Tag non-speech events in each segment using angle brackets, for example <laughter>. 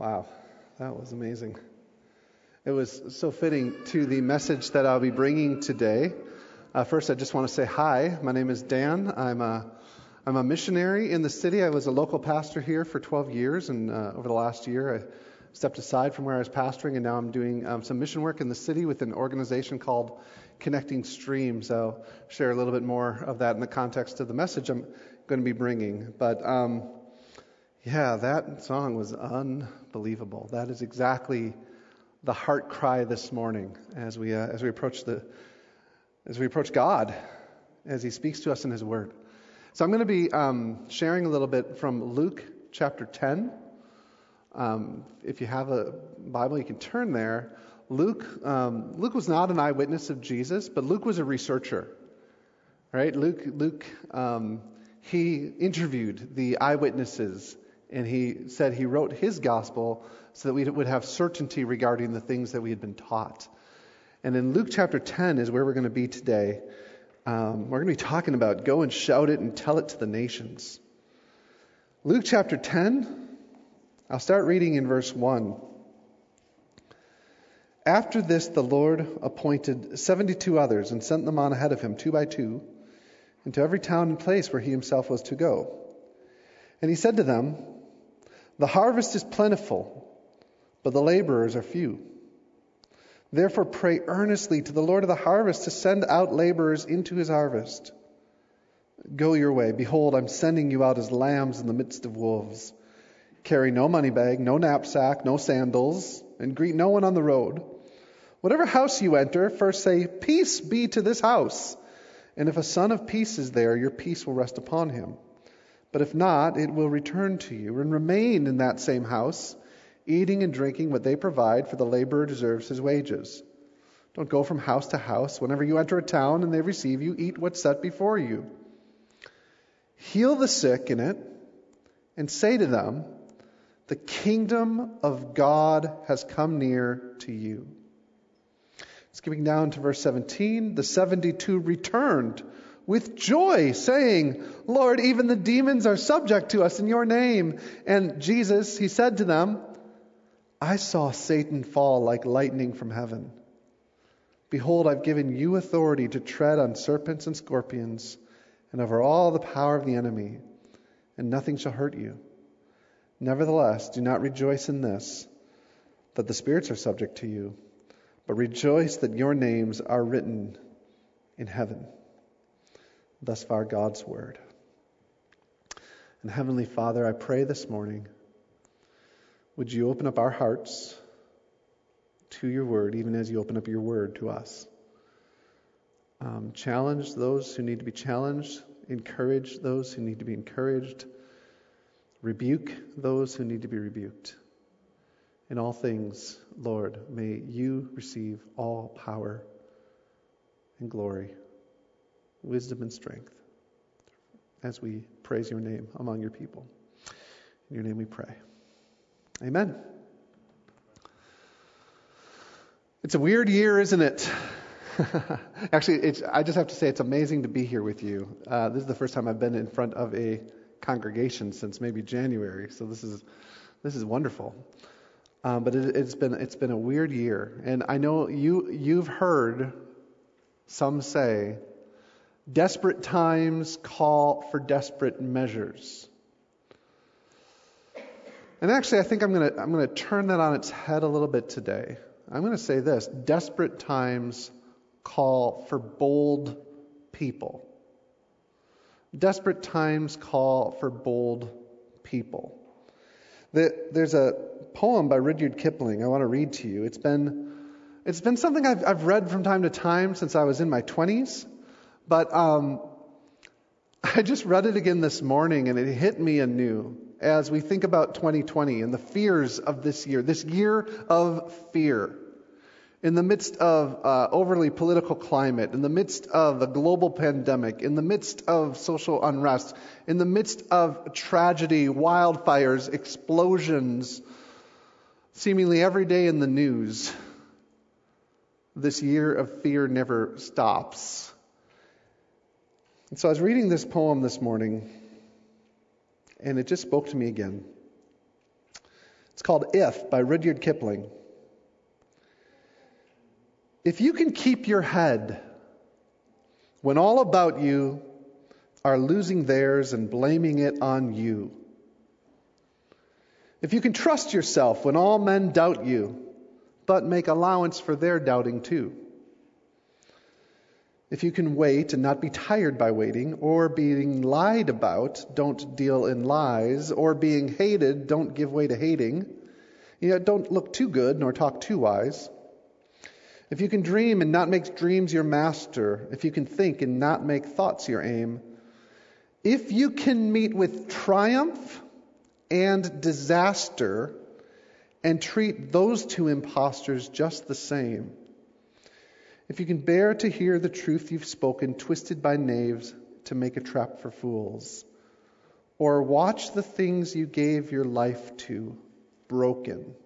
Wow, that was amazing. It was so fitting to the message that I'll be bringing today. Uh, first, I just want to say hi. My name is Dan. I'm a I'm a missionary in the city. I was a local pastor here for 12 years, and uh, over the last year, I stepped aside from where I was pastoring, and now I'm doing um, some mission work in the city with an organization called Connecting Streams. I'll share a little bit more of that in the context of the message I'm going to be bringing. But um, yeah, that song was unbelievable. That is exactly the heart cry this morning as we uh, as we approach the as we approach God as He speaks to us in His Word. So I'm going to be um, sharing a little bit from Luke chapter 10. Um, if you have a Bible, you can turn there. Luke um, Luke was not an eyewitness of Jesus, but Luke was a researcher. Right? Luke Luke um, he interviewed the eyewitnesses and he said he wrote his gospel so that we would have certainty regarding the things that we had been taught. And in Luke chapter 10 is where we're going to be today. Um, we're going to be talking about go and shout it and tell it to the nations. Luke chapter 10, I'll start reading in verse 1. After this, the Lord appointed 72 others and sent them on ahead of him, two by two, into every town and place where he himself was to go. And he said to them, the harvest is plentiful, but the laborers are few. Therefore, pray earnestly to the Lord of the harvest to send out laborers into his harvest. Go your way. Behold, I'm sending you out as lambs in the midst of wolves. Carry no money bag, no knapsack, no sandals, and greet no one on the road. Whatever house you enter, first say, Peace be to this house. And if a son of peace is there, your peace will rest upon him. But if not, it will return to you and remain in that same house, eating and drinking what they provide, for the laborer deserves his wages. Don't go from house to house. Whenever you enter a town and they receive you, eat what's set before you. Heal the sick in it, and say to them, The kingdom of God has come near to you. Skipping down to verse 17, the 72 returned with joy, saying, Lord, even the demons are subject to us in your name. And Jesus, he said to them, I saw Satan fall like lightning from heaven. Behold, I've given you authority to tread on serpents and scorpions, and over all the power of the enemy, and nothing shall hurt you. Nevertheless, do not rejoice in this, that the spirits are subject to you, but rejoice that your names are written in heaven. Thus far, God's Word. And Heavenly Father, I pray this morning, would you open up our hearts to your Word, even as you open up your Word to us? Um, challenge those who need to be challenged, encourage those who need to be encouraged, rebuke those who need to be rebuked. In all things, Lord, may you receive all power and glory wisdom and strength as we praise your name among your people. In your name we pray. Amen. It's a weird year, isn't it? <laughs> Actually, I just have to say it's amazing to be here with you. Uh, this is the first time I've been in front of a congregation since maybe January, so this is this is wonderful. Um, but it, it's been it's been a weird year, and I know you you've heard some say Desperate times call for desperate measures. And actually, I think I'm going to I'm going to turn that on its head a little bit today. I'm going to say this desperate times call for bold people. Desperate times call for bold people. There's a poem by Rudyard Kipling I want to read to you. It's been, it's been something I've, I've read from time to time since I was in my 20s. But um, <laughs> I just read it again this morning and it hit me anew as we think about 2020 and the fears of this year, this year of fear. In the midst of uh, overly political climate, in the midst of a global pandemic, in the midst of social unrest, in the midst of tragedy, wildfires, explosions, seemingly every day in the news, this year of fear never stops. And so I was reading this poem this morning, and it just spoke to me again. It's called If by Rudyard Kipling. If you can keep your head when all about you are losing theirs and blaming it on you, if you can trust yourself when all men doubt you, but make allowance for their doubting too, if you can wait and not be tired by waiting, or being lied about, don't deal in lies, or being hated, don't give way to hating, you know, don't look too good nor talk too wise. If you can dream and not make dreams your master, if you can think and not make thoughts your aim, if you can meet with triumph and disaster and treat those two impostors just the same, if you can bear to hear the truth you've spoken twisted by knaves to make a trap for fools, or watch the things you gave your life to broken,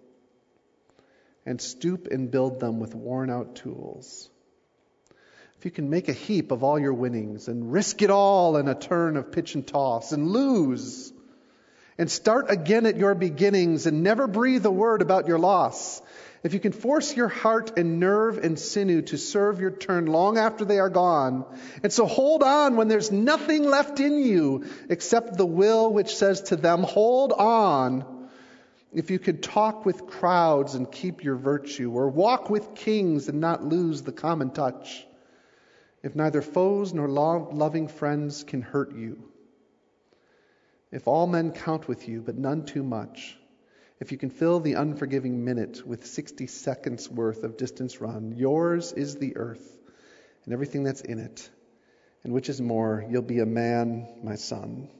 and stoop and build them with worn out tools. If you can make a heap of all your winnings and risk it all in a turn of pitch and toss and lose, and start again at your beginnings and never breathe a word about your loss, if you can force your heart and nerve and sinew to serve your turn long after they are gone, and so hold on when there's nothing left in you except the will which says to them, hold on. If you could talk with crowds and keep your virtue, or walk with kings and not lose the common touch, if neither foes nor loving friends can hurt you, if all men count with you, but none too much, if you can fill the unforgiving minute with 60 seconds worth of distance run, yours is the earth and everything that's in it. And which is more, you'll be a man, my son.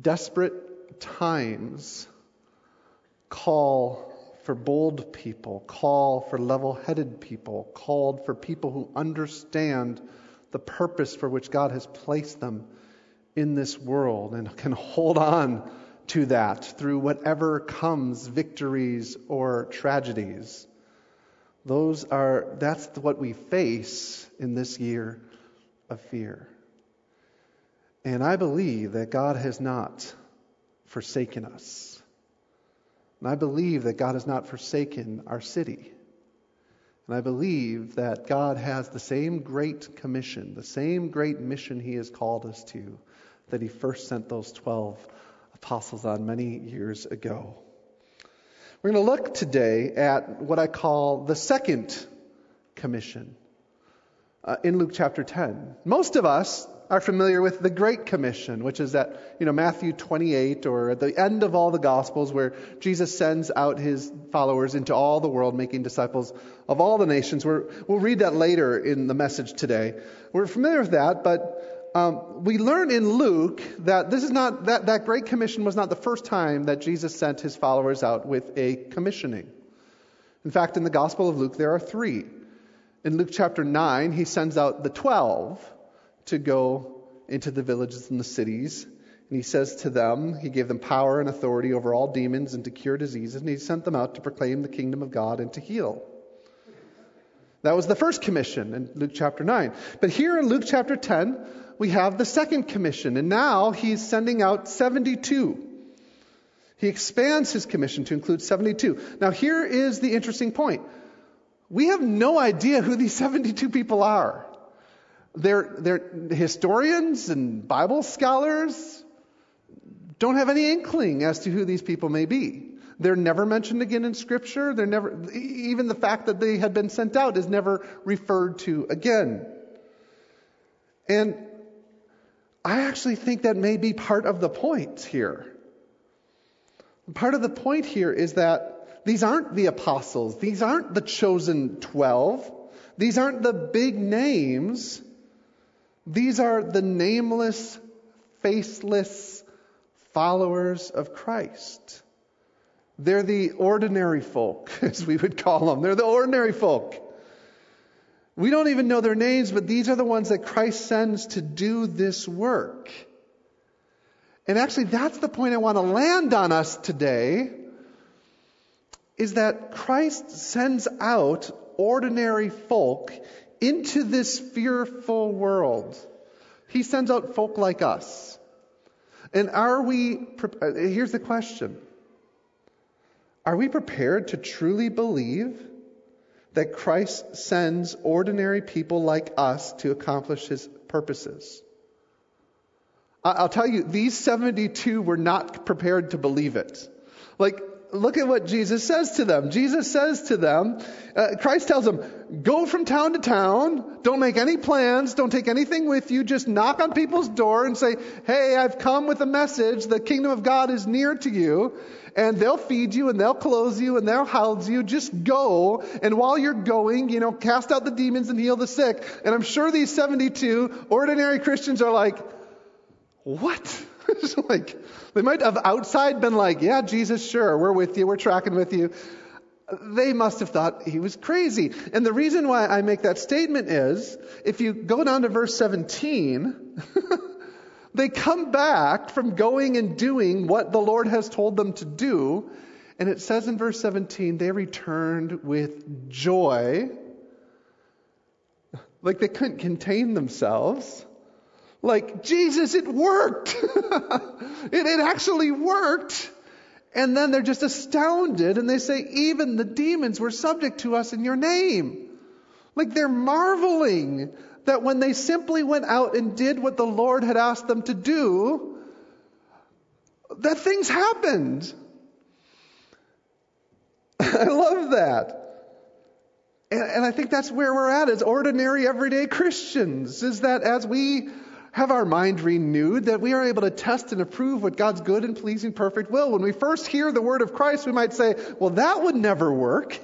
Desperate times call for bold people, call for level headed people, called for people who understand the purpose for which God has placed them in this world and can hold on to that through whatever comes, victories or tragedies. Those are, that's what we face in this year of fear. And I believe that God has not forsaken us. And I believe that God has not forsaken our city. And I believe that God has the same great commission, the same great mission He has called us to, that He first sent those 12 apostles on many years ago. We're going to look today at what I call the second commission uh, in Luke chapter 10. Most of us are familiar with the Great Commission, which is at you know Matthew 28 or at the end of all the Gospels, where Jesus sends out his followers into all the world, making disciples of all the nations. we will read that later in the message today. We're familiar with that, but um, we learn in Luke that this is not that, that Great Commission was not the first time that Jesus sent his followers out with a commissioning. In fact, in the Gospel of Luke, there are three. In Luke chapter 9, he sends out the 12 to go into the villages and the cities. And he says to them, he gave them power and authority over all demons and to cure diseases, and he sent them out to proclaim the kingdom of God and to heal. That was the first commission in Luke chapter 9. But here in Luke chapter 10, we have the second commission, and now he's sending out 72. He expands his commission to include 72. Now, here is the interesting point. We have no idea who these <laughs> 72 people are. They're, they're historians and Bible scholars don't have any inkling as to who these people may be. They're never mentioned again in Scripture. They're never, even the fact that they had been sent out is never referred to again. And I actually think that may be part of the point here. Part of the point here is that these aren't the apostles, these aren't the chosen 12, these aren't the big names. These are the nameless, faceless followers of Christ. They're the ordinary folk, <laughs> as we would call them. They're the ordinary folk. We don't even know their names, but these are the ones that Christ sends to do this work. And actually, that's the point I want to land on us today is that Christ sends out ordinary folk into this fearful world. He sends out folk like us. And are we, here's the question Are we prepared to truly believe that Christ sends ordinary people like us to accomplish his purposes? I'll tell you, these 72 were not prepared to believe it. Like, look at what Jesus says to them. Jesus says to them, uh, Christ tells them, go from town to town, don't make any plans, don't take anything with you, just knock on people's door and say, hey, I've come with a message, the kingdom of God is near to you, and they'll feed you and they'll clothe you and they'll house you, just go, and while you're going, you know, cast out the demons and heal the sick. And I'm sure these 72 ordinary Christians are like, what? <laughs> like, they might have outside been like, yeah, Jesus, sure, we're with you, we're tracking with you. They must have thought he was crazy. And the reason why I make that statement is, if you go down to verse 17, <laughs> they come back from going and doing what the Lord has told them to do. And it says in verse 17, they returned with joy. Like they couldn't contain themselves. Like, Jesus, it worked. <laughs> it, it actually worked. And then they're just astounded and they say, even the demons were subject to us in your name. Like they're marveling that when they simply went out and did what the Lord had asked them to do, that things happened. <laughs> I love that. And, and I think that's where we're at as ordinary, everyday Christians, is that as we have our mind renewed, that we are able to test and approve what God's good and pleasing, perfect will. When we first hear the word of Christ, we might say, well, that would never work.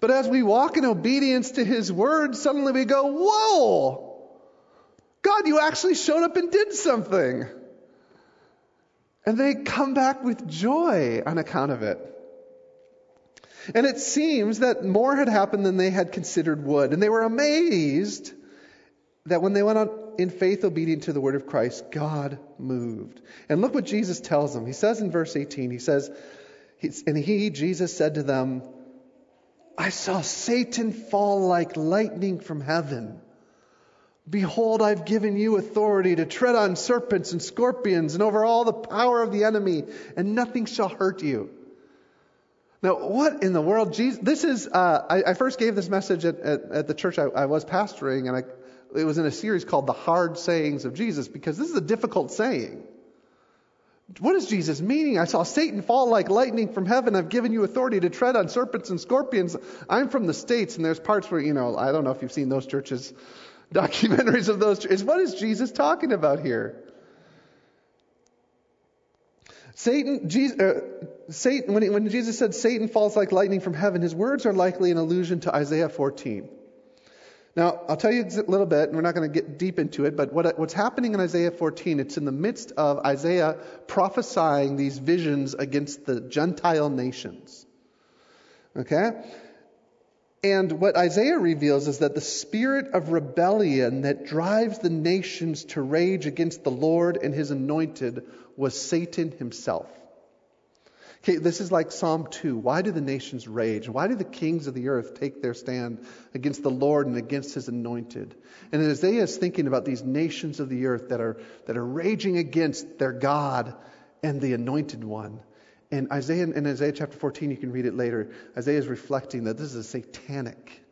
But as we walk in obedience to his word, suddenly we go, whoa! God, you actually showed up and did something. And they come back with joy on account of it. And it seems that more had happened than they had considered would. And they were amazed that when they went on in faith obedient to the word of Christ, God moved. And look what Jesus tells them. He says in verse 18, he says, and he, Jesus, said to them, I saw Satan fall like lightning from heaven. Behold, I've given you authority to tread on serpents and scorpions and over all the power of the enemy, and nothing shall hurt you. Now, what in the world? Jesus, this is, uh, I, I, first gave this message at, at, at the church I, I was pastoring, and I, it was in a series called The Hard Sayings of Jesus because this is a difficult saying. What is Jesus meaning? I saw Satan fall like lightning from heaven. I've given you authority to tread on serpents and scorpions. I'm from the States, and there's parts where, you know, I don't know if you've seen those churches, <laughs> documentaries of those churches. What is Jesus talking about here? Satan, Jesus, uh, Satan when, he, when Jesus said Satan falls like lightning from heaven, his words are likely an allusion to Isaiah 14. Now, I'll tell you a little bit, and we're not going to get deep into it, but what, what's happening in Isaiah 14, it's in the midst of Isaiah prophesying these visions against the Gentile nations. Okay? And what Isaiah reveals is that the spirit of rebellion that drives the nations to rage against the Lord and his anointed was Satan himself. Okay, this is like Psalm 2. Why do the nations rage? Why do the kings of the earth take their stand against the Lord and against his anointed? And Isaiah is thinking about these nations of the earth that are, that are raging against their God and the anointed one. And Isaiah, in Isaiah chapter 14, you can read it later, Isaiah is reflecting that this is a satanic.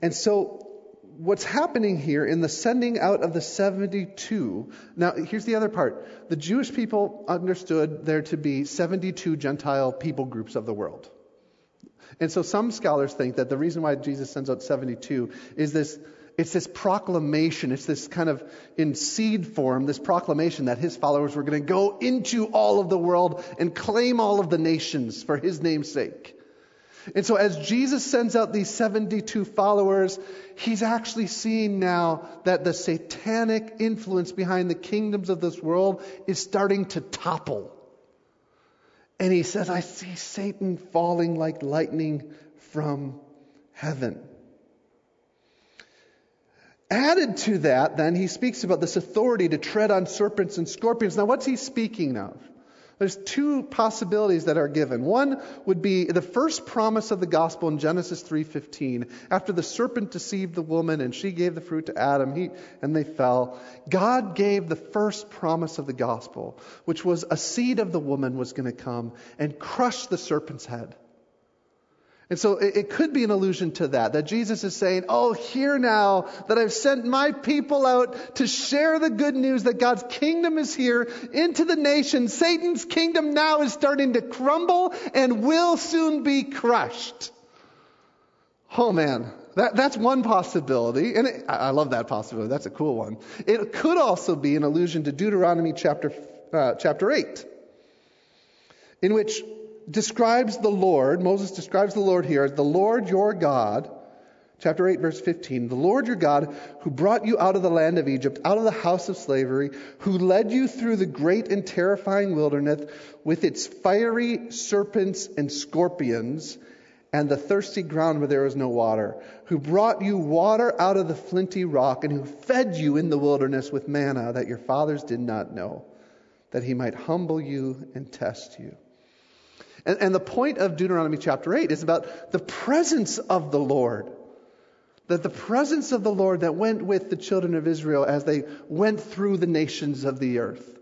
And so what's happening here in the sending out of the 72. Now, here's the other part. The Jewish people understood there to be 72 Gentile people groups of the world. And so some scholars think that the reason why Jesus sends out 72 is this it's this proclamation, it's this kind of in seed form, this proclamation that his followers were going to go into all of the world and claim all of the nations for his name's sake. And so, as Jesus sends out these 72 followers, he's actually seeing now that the satanic influence behind the kingdoms of this world is starting to topple. And he says, I see Satan falling like lightning from heaven. Added to that, then, he speaks about this authority to tread on serpents and scorpions. Now, what's he speaking of? There's two possibilities that are given. One would be the first promise of the gospel in Genesis 3:15. After the serpent deceived the woman and she gave the fruit to Adam, he, and they fell. God gave the first promise of the gospel, which was a seed of the woman was going to come and crush the serpent's head. And so it, it, could be an allusion to that, that Jesus is saying, Oh, hear now that I've sent my people out to share the good news that God's kingdom is here into the nations. Satan's kingdom now is starting to crumble and will soon be crushed. Oh man, that, that's one possibility. And it, I love that possibility. That's a cool one. It could also be an allusion to Deuteronomy chapter, uh, chapter 8, in which describes the Lord, Moses describes the Lord here as the Lord your God. Chapter 8, verse 15. The Lord your God, who brought you out of the land of Egypt, out of the house of slavery, who led you through the great and terrifying wilderness with its fiery serpents and scorpions, and the thirsty ground where there was no water, who brought you water out of the flinty rock, and who fed you in the wilderness with manna that your fathers did not know, that he might humble you and test you. And, and the point of Deuteronomy chapter 8 is about the presence of the Lord. That the presence of the Lord that went with the children of Israel as they went through the nations of the earth.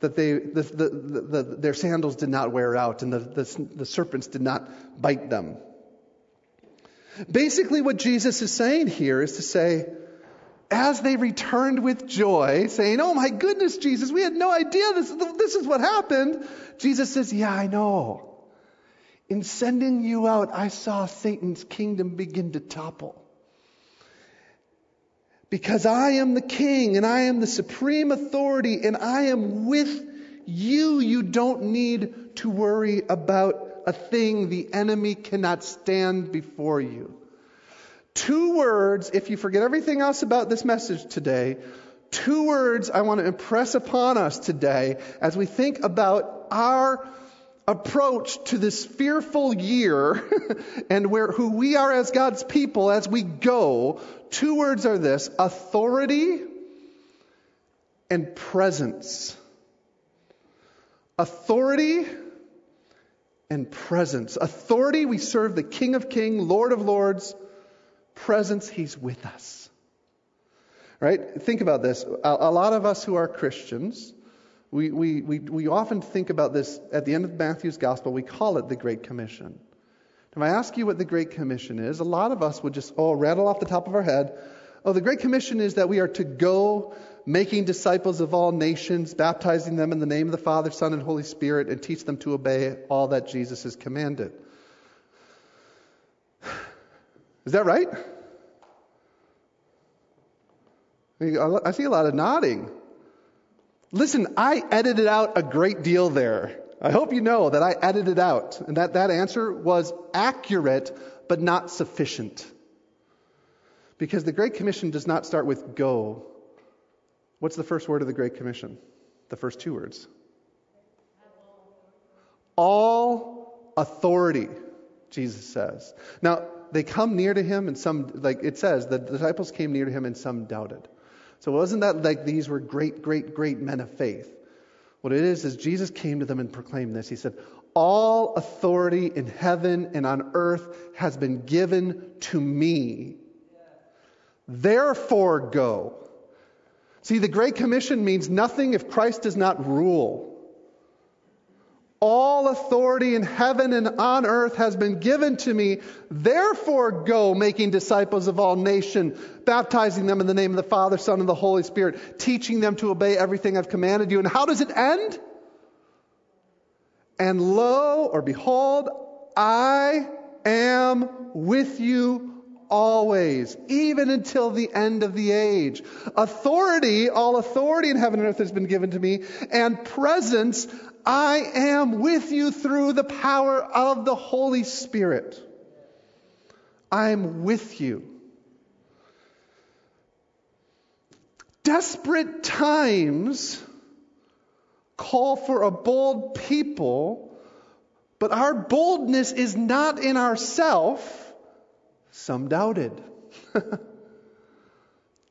That they, the, the, the, their sandals did not wear out and the serpents did not bite them. Basically, what Jesus is saying here is to say, as they returned with joy, saying, Oh my goodness, Jesus, we had no idea this, this is what happened. Jesus says, Yeah, I know. In sending you out, I saw Satan's kingdom begin to topple. Because I am the king and I am the supreme authority and I am with you. You don't need to worry about a thing the enemy cannot stand before you. Two words, if you forget everything else about this message today, two words I want to impress upon us today as we think about our approach to this fearful year <laughs> and where who we are as God's people as we go. Two words are this authority and presence. Authority and presence. Authority, we serve the King of Kings, Lord of Lords presence, He's with us. Right? Think about this. A, a lot of us who are Christians, we, we, we, we often think about this at the end of Matthew's gospel. We call it the Great Commission. If I ask you what the Great Commission is, a lot of us would just, oh, rattle off the top of our head. Oh, the Great Commission is that we are to go making disciples of all nations, baptizing them in the name of the Father, Son, and Holy Spirit, and teach them to obey all that Jesus has commanded. Is that right? I see a lot of nodding. Listen, I edited out a great deal there. I hope you know that I edited out and that that answer was accurate but not sufficient. Because the Great Commission does not start with go. What's the first word of the Great Commission? The first two words. All authority, Jesus says. Now, they come near to him and some, like it says, the disciples came near to him and some doubted. So it wasn't that like these were great, great, great men of faith. What it is, is Jesus came to them and proclaimed this. He said, All authority in heaven and on earth has been given to me. Therefore go. See, the Great Commission means nothing if Christ does not rule. All authority in heaven and on earth has been given to me. Therefore, go making disciples of all nations, baptizing them in the name of the Father, Son, and the Holy Spirit, teaching them to obey everything I've commanded you. And how does it end? And lo, or behold, I am with you always, even until the end of the age. Authority, all authority in heaven and earth has been given to me, and presence, I am with you through the power of the Holy Spirit. I'm with you. Desperate times call for a bold people, but our boldness is not in ourself. Some doubted. <laughs>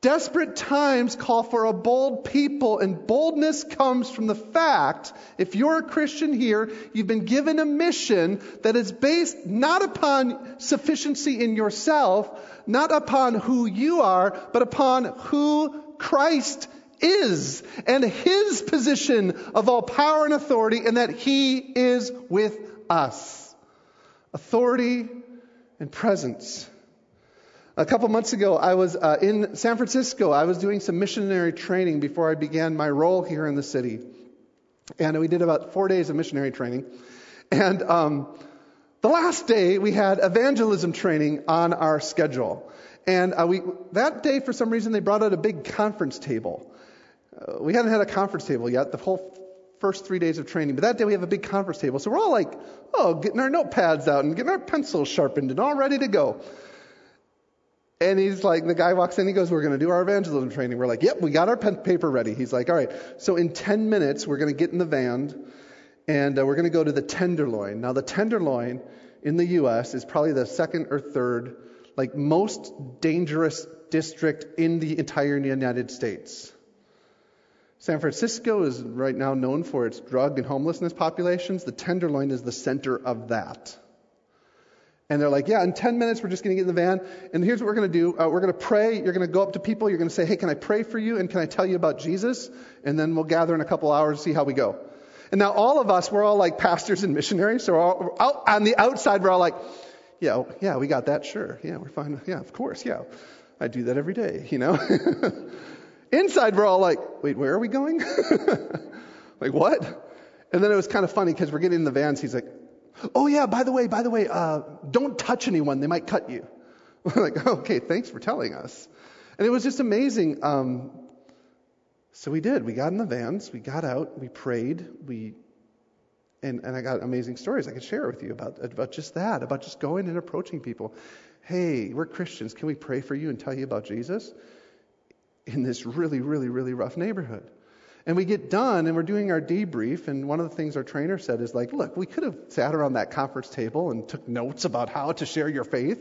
Desperate times call for a bold people, and boldness comes from the fact, if you're a Christian here, you've been given a mission that is based not upon sufficiency in yourself, not upon who you are, but upon who Christ is and his position of all power and authority, and that he is with us. Authority and presence. A couple months ago, I was uh, in San Francisco. I was doing some missionary training before I began my role here in the city. And we did about four days of missionary training. And um, the last day, we had evangelism training on our schedule. And uh, we, that day, for some reason, they brought out a big conference table. Uh, we hadn't had a conference table yet, the whole first three days of training. But that day, we have a big conference table. So we're all like, oh, getting our notepads out and getting our pencils sharpened and all ready to go. And he's like, the guy walks in, he goes, We're going to do our evangelism training. We're like, Yep, we got our pen, paper ready. He's like, All right, so in 10 minutes, we're going to get in the van and uh, we're going to go to the Tenderloin. Now, the Tenderloin in the U.S. is probably the second or third, like, most dangerous district in the entire United States. San Francisco is right now known for its drug and homelessness populations. The Tenderloin is the center of that. And they're like, yeah, in 10 minutes, we're just going to get in the van. And here's what we're going to do. Uh, we're going to pray. You're going to go up to people. You're going to say, hey, can I pray for you? And can I tell you about Jesus? And then we'll gather in a couple hours and see how we go. And now all of us, we're all like pastors and missionaries. So all, out, on the outside, we're all like, yeah, yeah, we got that. Sure. Yeah, we're fine. Yeah, of course. Yeah. I do that every day, you know? <laughs> Inside, we're all like, wait, where are we going? <laughs> like, what? And then it was kind of funny because we're getting in the vans. He's like, Oh, yeah, by the way, by the way, uh, don't touch anyone. They might cut you. <laughs> We're like, okay, thanks for telling us. And it was just amazing. Um, so we did. We got in the vans, we got out, we prayed, we, and, and I got amazing stories I could share with you about, about just that, about just going and approaching people. Hey, we're Christians. Can we pray for you and tell you about Jesus? In this really, really, really rough neighborhood. And we get done and we're doing our debrief. And one of the things our trainer said is like, look, we could have sat around that conference table and took notes about how to share your faith.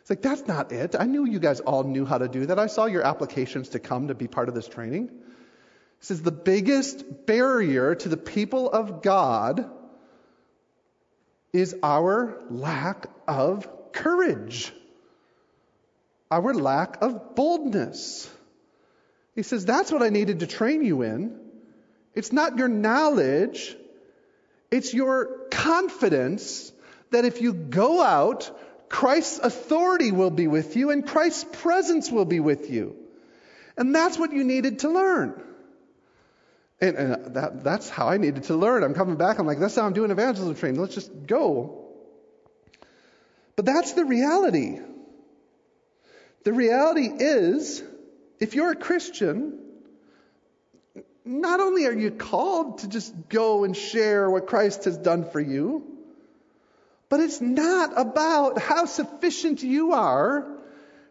It's like, that's not it. I knew you guys all knew how to do that. I saw your applications to come to be part of this training. It says the biggest barrier to the people of God is our lack of courage, our lack of boldness. He says, That's what I needed to train you in. It's not your knowledge, it's your confidence that if you go out, Christ's authority will be with you and Christ's presence will be with you. And that's what you needed to learn. And, and that, that's how I needed to learn. I'm coming back. I'm like, that's how I'm doing evangelism training. Let's just go. But that's the reality. The reality is if you're a Christian, not only are you called to just go and share what Christ has done for you, but it's not about how sufficient you are.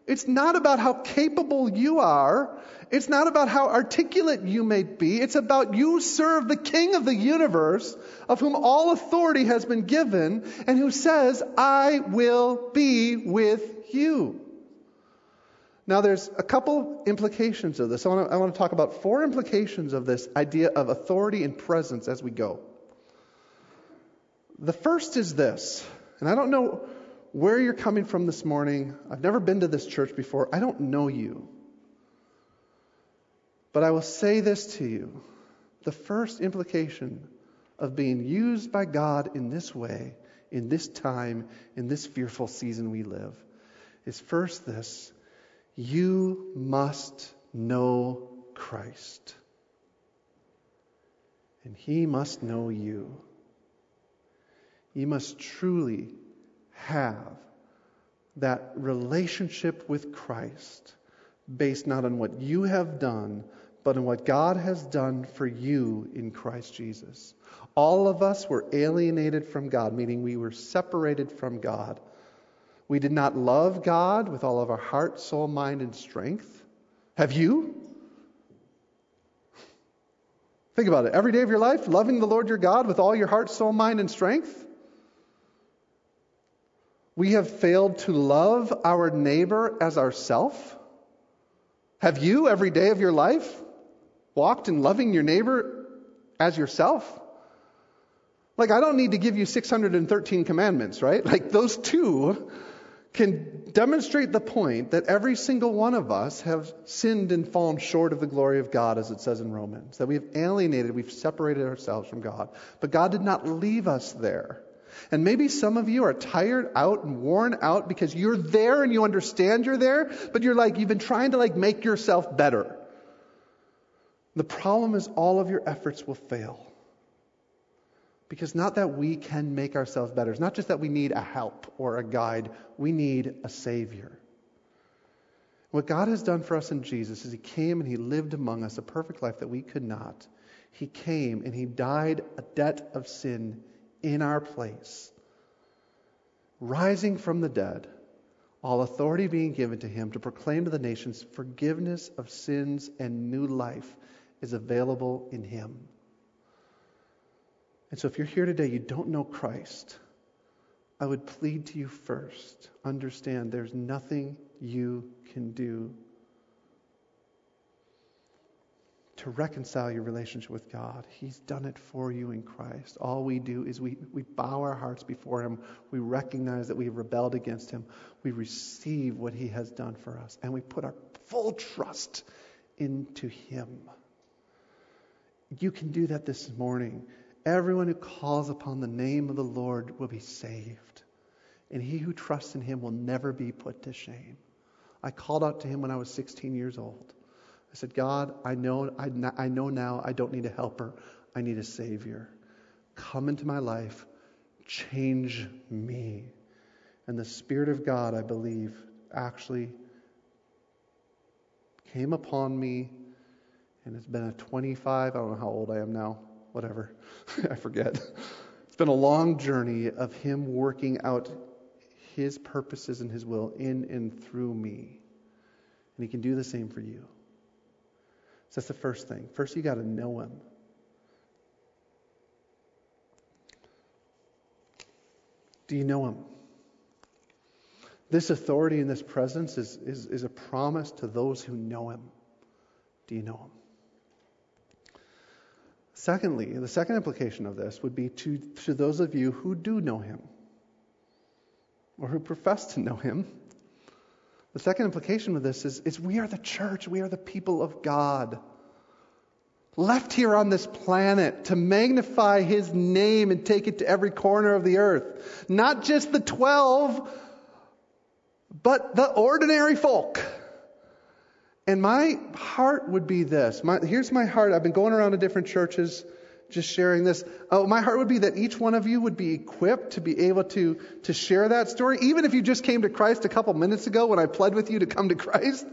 It's not about how capable you are. It's not about how articulate you may be. It's about you serve the King of the universe, of whom all authority has been given, and who says, I will be with you. Now, there's a couple implications of this. I want, to, I want to talk about four implications of this idea of authority and presence as we go. The first is this, and I don't know where you're coming from this morning. I've never been to this church before. I don't know you. But I will say this to you. The first implication of being used by God in this way, in this time, in this fearful season we live, is first this you must know Christ. And he must know you. You must truly have that relationship with Christ based not on what you have done, but on what God has done for you in Christ Jesus. All of us were alienated from God, meaning we were separated from God we did not love God with all of our heart, soul, mind, and strength. Have you? Think about it. Every day of your life, loving the Lord your God with all your heart, soul, mind, and strength. We have failed to love our neighbor as ourself. Have you, every day of your life, walked in loving your neighbor as yourself? Like, I don't need to give you 613 commandments, right? Like, those two can demonstrate the point that every single one of us have sinned and fallen short of the glory of God, as it says in Romans. That we've alienated, we've separated ourselves from God. But God did not leave us there. And maybe some of you are tired out and worn out because you're there and you understand you're there, but you're like, you've been trying to like make yourself better. The problem is all of your efforts will fail. Because not that we can make ourselves better. It's not just that we need a help or a guide. We need a Savior. What God has done for us in Jesus is He came and He lived among us a perfect life that we could not. He came and He died a debt of sin in our place. Rising from the dead, all authority being given to Him to proclaim to the nations forgiveness of sins and new life is available in Him. And so if you're here today, you don't know Christ, I would plead to you first understand there's nothing you can do to reconcile your relationship with God. He's done it for you in Christ. All we do is we, we bow our hearts before Him. We recognize that we've rebelled against Him. We receive what He has done for us, and we put our full trust into Him. You can do that this morning. Everyone who calls upon the name of the Lord will be saved. And he who trusts in him will never be put to shame. I called out to him when I was 16 years old. I said, God, I know, I, I know now I don't need a helper. I need a Savior. Come into my life. Change me. And the Spirit of God, I believe, actually came upon me. And it's been a 25, I don't know how old I am now, whatever. <laughs> I forget. It's been a long journey of Him working out His purposes and His will in and through me. And He can do the same for you. So that's the first thing. First, you got to know Him. Do you know Him? This authority and this presence is, is, is a promise to those who know Him. Do you know Him? Secondly, the second implication of this would be to, to those of you who do know him or who profess to know him. The second implication of this is, is we are the church, we are the people of God. Left here on this planet to magnify his name and take it to every corner of the earth. Not just the 12, but the ordinary folk. And my heart would be this. My, here's my heart. I've been going around to different churches just sharing this. Oh, my heart would be that each one of you would be equipped to be able to, to share that story. Even if you just came to Christ a couple minutes ago when I pled with you to come to Christ.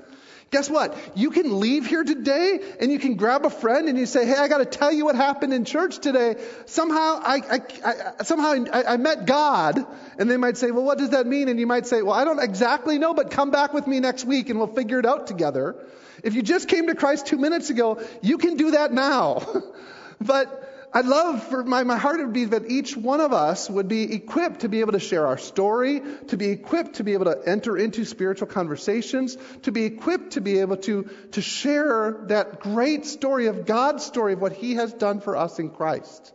Guess what? You can leave here today and you can grab a friend and you say, Hey, I got to tell you what happened in church today. Somehow I, I, I somehow I, I, met God. And they might say, Well, what does that mean? And you might say, Well, I don't exactly know, but come back with me next week and we'll figure it out together. If you just came to Christ two minutes ago, you can do that now. <laughs> but I'd love for my, my heart would be that each one of us would be equipped to be able to share our story, to be equipped to be able to enter into spiritual conversations, to be equipped to be able to, to share that great story of God's story of what He has done for us in Christ.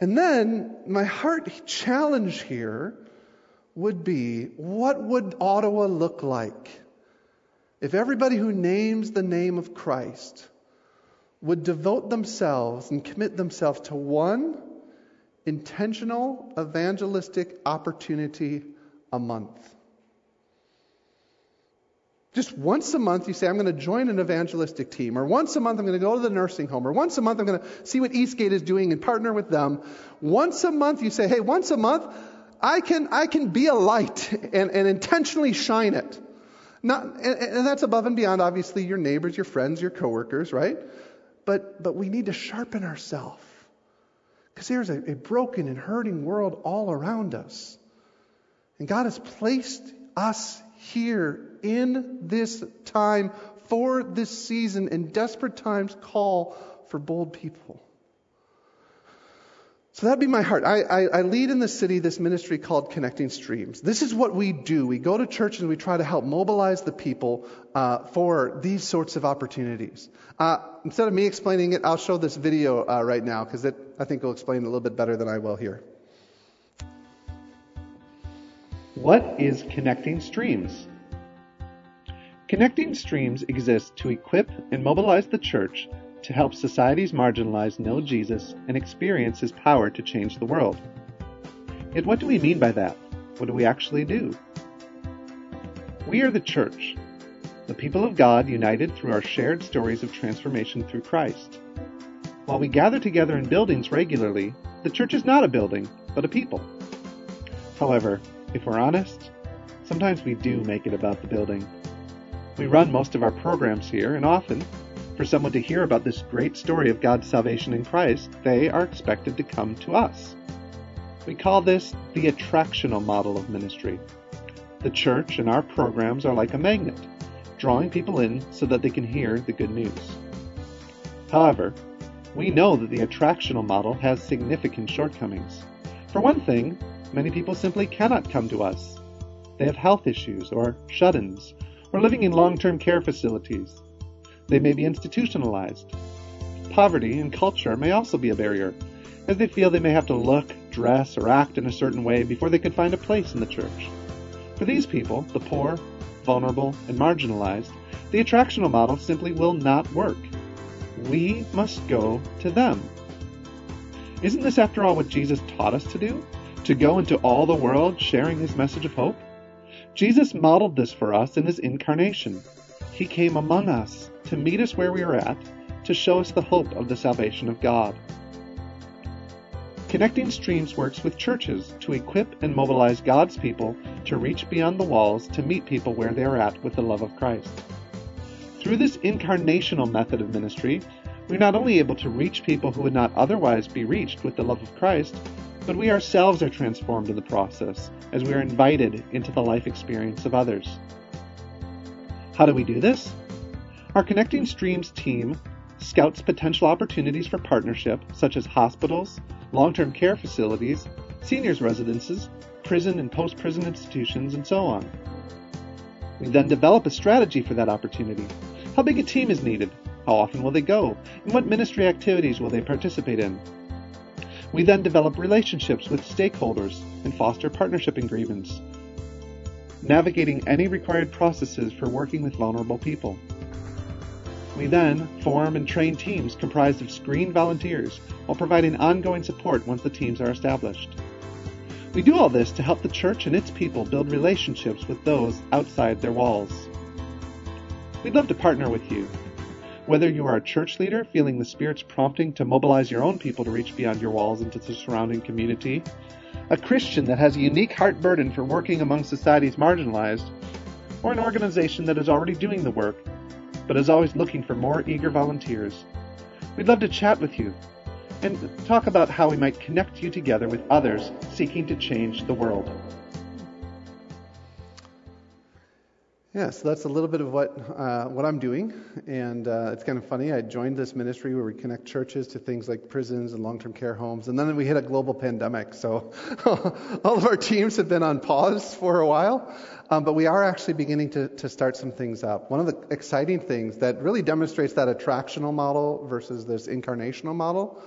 And then my heart challenge here would be what would Ottawa look like if everybody who names the name of Christ would devote themselves and commit themselves to one intentional evangelistic opportunity a month. Just once a month, you say, I'm going to join an evangelistic team. Or once a month, I'm going to go to the nursing home. Or once a month, I'm going to see what Eastgate is doing and partner with them. Once a month, you say, hey, once a month, I can, I can be a light and, and intentionally shine it. Not, and, and that's above and beyond, obviously, your neighbors, your friends, your coworkers, right? But, but we need to sharpen ourselves. Because there's a, a broken and hurting world all around us. And God has placed us here in this time for this season, and desperate times call for bold people. So that'd be my heart. I, I, I, lead in the city this ministry called Connecting Streams. This is what we do. We go to church and we try to help mobilize the people uh, for these sorts of opportunities. Uh, instead of me explaining it, I'll show this video uh, right now because I think it will explain it a little bit better than I will here. What is Connecting Streams? Connecting Streams exists to equip and mobilize the church to help society's marginalized know Jesus and experience his power to change the world. Yet what do we mean by that? What do we actually do? We are the church, the people of God united through our shared stories of transformation through Christ. While we gather together in buildings regularly, the church is not a building, but a people. However, if we're honest, sometimes we do make it about the building. We run most of our programs here, and often for someone to hear about this great story of God's salvation in Christ, they are expected to come to us. We call this the attractional model of ministry. The church and our programs are like a magnet, drawing people in so that they can hear the good news. However, we know that the attractional model has significant shortcomings. For one thing, many people simply cannot come to us. They have health issues or shut ins, or living in long term care facilities, they may be institutionalized. Poverty and culture may also be a barrier, as they feel they may have to look, dress, or act in a certain way before they could find a place in the church. For these people, the poor, vulnerable, and marginalized, the attractional model simply will not work. We must go to them. Isn't this, after all, what Jesus taught us to do? To go into all the world sharing his message of hope? Jesus modeled this for us in his incarnation. He came among us to meet us where we are at, to show us the hope of the salvation of God. Connecting Streams works with churches to equip and mobilize God's people to reach beyond the walls to meet people where they are at with the love of Christ. Through this incarnational method of ministry, we're not only able to reach people who would not otherwise be reached with the love of Christ, but we ourselves are transformed in the process as we are invited into the life experience of others. How do we do this? Our Connecting Streams team scouts potential opportunities for partnership, such as hospitals, long term care facilities, seniors' residences, prison and post prison institutions, and so on. We then develop a strategy for that opportunity. How big a team is needed? How often will they go? And what ministry activities will they participate in? We then develop relationships with stakeholders and foster partnership agreements, navigating any required processes for working with vulnerable people. We then form and train teams comprised of screened volunteers while providing ongoing support once the teams are established. We do all this to help the church and its people build relationships with those outside their walls. We'd love to partner with you. Whether you are a church leader feeling the Spirit's prompting to mobilize your own people to reach beyond your walls into the surrounding community, a Christian that has a unique heart burden for working among society's marginalized, or an organization that is already doing the work but is always looking for more eager volunteers. We'd love to chat with you and talk about how we might connect you together with others seeking to change the world. Yeah, so that's a little bit of what uh, what I'm doing, and uh, it's kind of funny. I joined this ministry where we connect churches to things like prisons and long-term care homes, and then we hit a global pandemic. So <laughs> all of our teams have been on pause for a while, um, but we are actually beginning to to start some things up. One of the exciting things that really demonstrates that attractional model versus this incarnational model.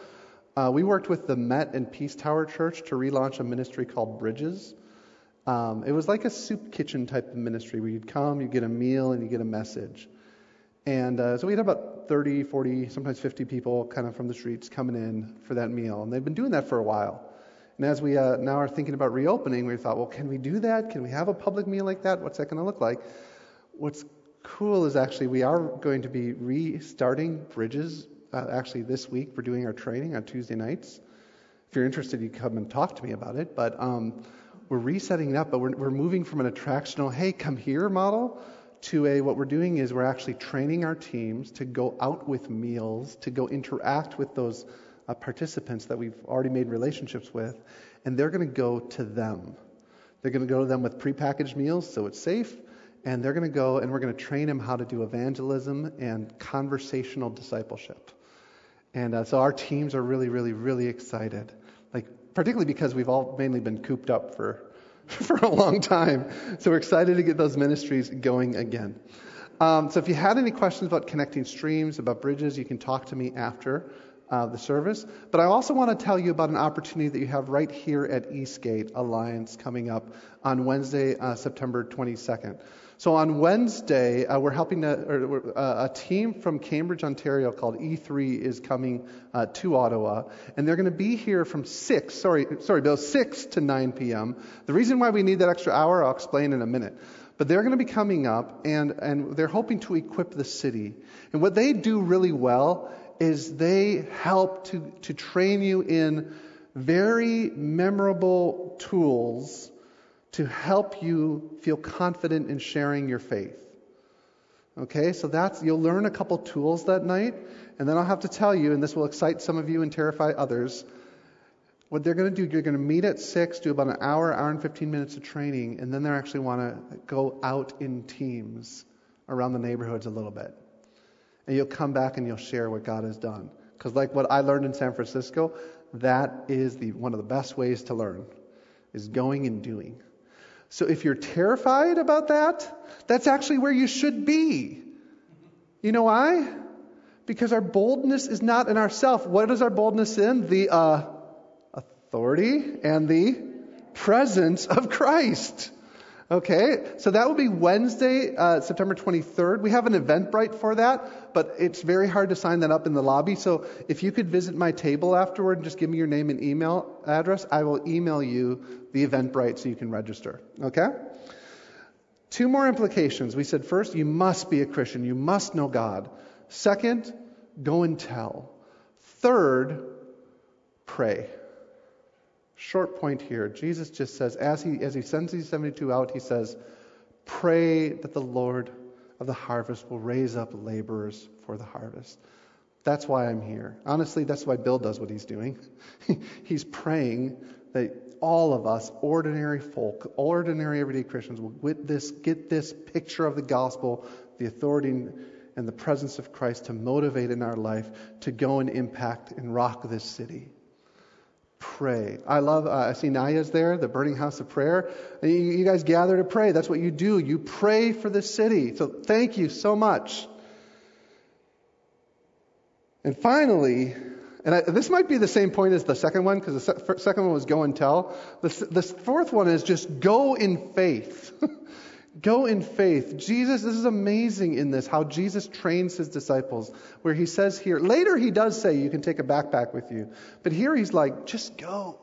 Uh, we worked with the Met and Peace Tower Church to relaunch a ministry called Bridges. Um, it was like a soup kitchen type of ministry where you'd come, you'd get a meal, and you get a message. And uh, so we had about 30, 40, sometimes 50 people kind of from the streets coming in for that meal. And they've been doing that for a while. And as we uh, now are thinking about reopening, we thought, well, can we do that? Can we have a public meal like that? What's that going to look like? What's cool is actually we are going to be restarting Bridges uh, actually this week. We're doing our training on Tuesday nights. If you're interested, you come and talk to me about it. But um, we're resetting it up, but we're, we're moving from an attractional, hey, come here model to a what we're doing is we're actually training our teams to go out with meals, to go interact with those uh, participants that we've already made relationships with, and they're going to go to them. They're going to go to them with prepackaged meals so it's safe, and they're going to go and we're going to train them how to do evangelism and conversational discipleship. And uh, so our teams are really, really, really excited like particularly because we've all mainly been cooped up for <laughs> for a long time. So we're excited to get those ministries going again. Um, so if you had any questions about connecting streams, about bridges, you can talk to me after uh, the service. But I also want to tell you about an opportunity that you have right here at Eastgate Alliance coming up on Wednesday, uh, September 22nd. So on Wednesday, uh, we're helping to, or, uh, a team from Cambridge, Ontario called E3 is coming uh, to Ottawa, and they're going to be here from 6, sorry, sorry, Bill, 6 to 9 p.m. The reason why we need that extra hour, I'll explain in a minute. But they're going to be coming up, and, and they're hoping to equip the city. And what they do really well is they help to, to train you in very memorable tools to help you feel confident in sharing your faith. Okay, so that's, you'll learn a couple tools that night, and then I'll have to tell you, and this will excite some of you and terrify others. What they're going to do, you're going to meet at 6, do about an hour, hour and 15 minutes of training, and then they actually want to go out in teams around the neighborhoods a little bit. And you'll come back and you'll share what God has done. Because, like what I learned in San Francisco, that is the, one of the best ways to learn, is going and doing. So if you're terrified about that, that's actually where you should be. You know why? Because our boldness is not in ourself. What is our boldness in? The uh, authority and the presence of Christ. Okay, so that will be Wednesday, uh, September 23rd. We have an Eventbrite for that, but it's very hard to sign that up in the lobby. So if you could visit my table afterward and just give me your name and email address, I will email you the Eventbrite so you can register. Okay? Two more implications. We said first, you must be a Christian. You must know God. Second, go and tell. Third, pray. Short point here. Jesus just says, as he, as he sends these 72 out, he says, Pray that the Lord of the harvest will raise up laborers for the harvest. That's why I'm here. Honestly, that's why Bill does what he's doing. <laughs> he's praying that all of us, ordinary folk, ordinary everyday Christians, will get this, get this picture of the gospel, the authority and the presence of Christ to motivate in our life to go and impact and rock this city pray. I love, uh, I see Naya's there, the Burning House of Prayer. You, you, guys gather to pray. That's what you do. You pray for the city. So thank you so much. And finally, and I, this might be the same point as the second one, because the se- second one was go and tell. The, the fourth one is just go in faith. <laughs> Go in faith. Jesus, this is amazing in this, how Jesus trains his disciples, where he says here, later he does say you can take a backpack with you. But here he's like, just go.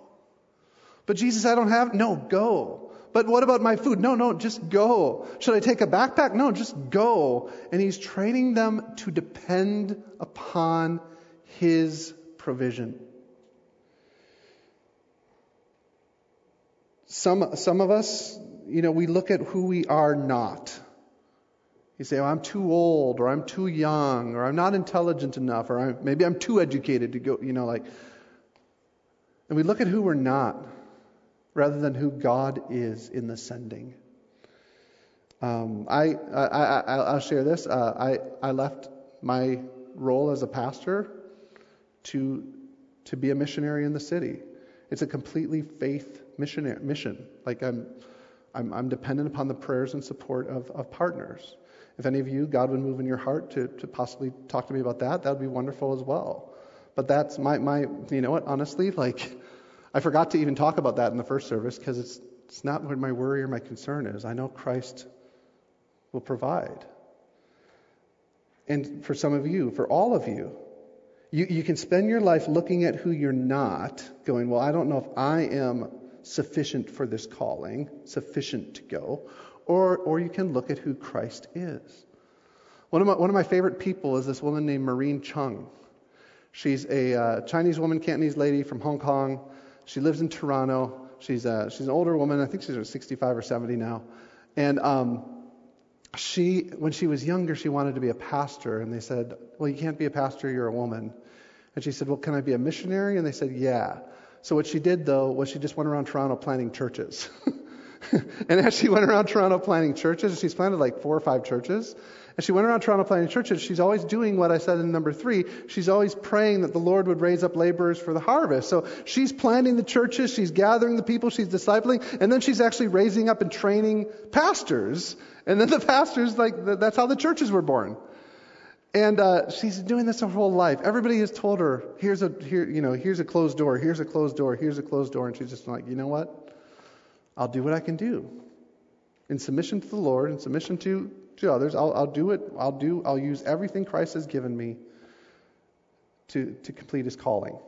But Jesus, I don't have, no, go. But what about my food? No, no, just go. Should I take a backpack? No, just go. And he's training them to depend upon his provision. Some, some of us, you know, we look at who we are not. You say, oh, I'm too old, or I'm too young, or I'm not intelligent enough, or I'm, maybe I'm too educated to go, you know, like. And we look at who we're not rather than who God is in the sending. Um, I, I, will share this. Uh, I, I left my role as a pastor to, to be a missionary in the city. It's a completely faith missionary, mission. Like I'm, I'm, I'm dependent upon the prayers and support of, of partners. If any of you, God would move in your heart to, to possibly talk to me about that, that would be wonderful as well. But that's my, my, you know what, honestly, like, I forgot to even talk about that in the first service because it's, it's not what my worry or my concern is. I know Christ will provide. And for some of you, for all of you, you, you can spend your life looking at who you're not, going, well, I don't know if I am sufficient for this calling, sufficient to go, or, or you can look at who Christ is. One of, my, one of my favorite people is this woman named Maureen Chung. She's a uh, Chinese woman, Cantonese lady from Hong Kong. She lives in Toronto. She's, a, she's an older woman. I think she's 65 or 70 now. And um, she, when she was younger, she wanted to be a pastor. And they said, Well, you can't be a pastor, you're a woman. And she said, Well, can I be a missionary? And they said, Yeah. So what she did though was she just went around Toronto planting churches. <laughs> and as she went around Toronto planting churches, she's planted like four or five churches. And she went around Toronto planting churches, she's always doing what I said in number three. She's always praying that the Lord would raise up laborers for the harvest. So she's planting the churches, she's gathering the people, she's discipling, and then she's actually raising up and training pastors. And then the <laughs> pastors, like, that's how the churches were born. And uh, she's doing this her whole life. Everybody has told her, here's a, here, you know, here's a closed door, here's a closed door, here's a closed door. And she's just like, you know what? I'll do what I can do. In submission to the Lord, in submission to to others. I'll, I'll do it. I'll do. I'll use everything Christ has given me to to complete His calling.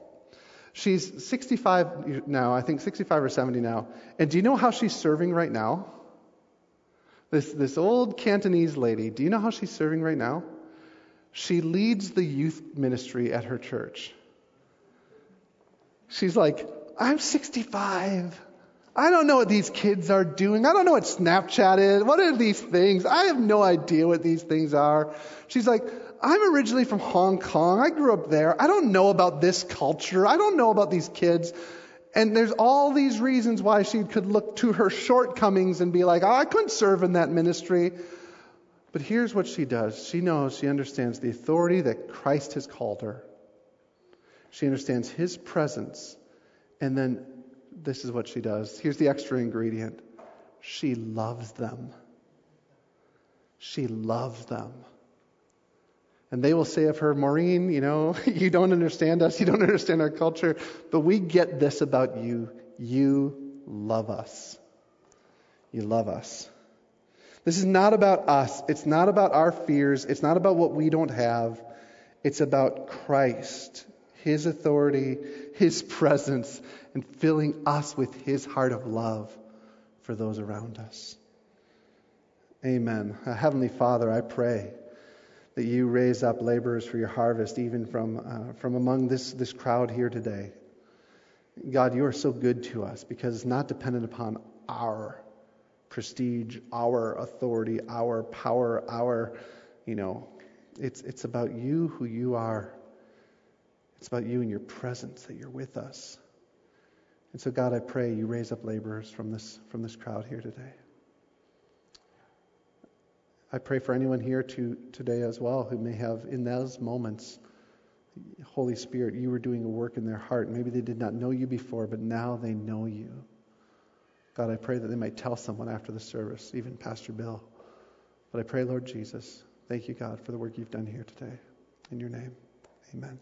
She's 65 now. I think 65 or 70 now. And do you know how she's serving right now? This this old Cantonese lady. Do you know how she's serving right now? She leads the youth ministry at her church. She's like, I'm 65. I don't know what these kids are doing. I don't know what Snapchat is. What are these things? I have no idea what these things are. She's like, I'm originally from Hong Kong. I grew up there. I don't know about this culture. I don't know about these kids. And there's all these reasons why she could look to her shortcomings and be like, oh, I couldn't serve in that ministry. But here's what she does she knows, she understands the authority that Christ has called her. She understands his presence. And then this is what she does. Here's the extra ingredient she loves them. She loves them. And they will say of her, Maureen, you know, <laughs> you don't understand us, you don't understand our culture, but we get this about you. You love us. You love us. This is not about us. It's not about our fears. It's not about what we don't have. It's about Christ, His authority, His presence, and filling us with His heart of love for those around us. Amen. Uh, Heavenly Father, I pray that you raise up laborers for your harvest, even from, uh, from among this, this crowd here today. God, you are so good to us because it's not dependent upon our prestige, our authority, our power, our, you know, it's, it's about you, who you are. It's about you and your presence that you're with us. And so, God, I pray you raise up laborers from this, from this crowd here today. I pray for anyone here to, today as well who may have, in those moments, Holy Spirit, you were doing a work in their heart. Maybe they did not know you before, but now they know you. God, I pray that they might tell someone after the service, even Pastor Bill. But I pray, Lord Jesus, thank you, God, for the work you've done here today. In your name, amen.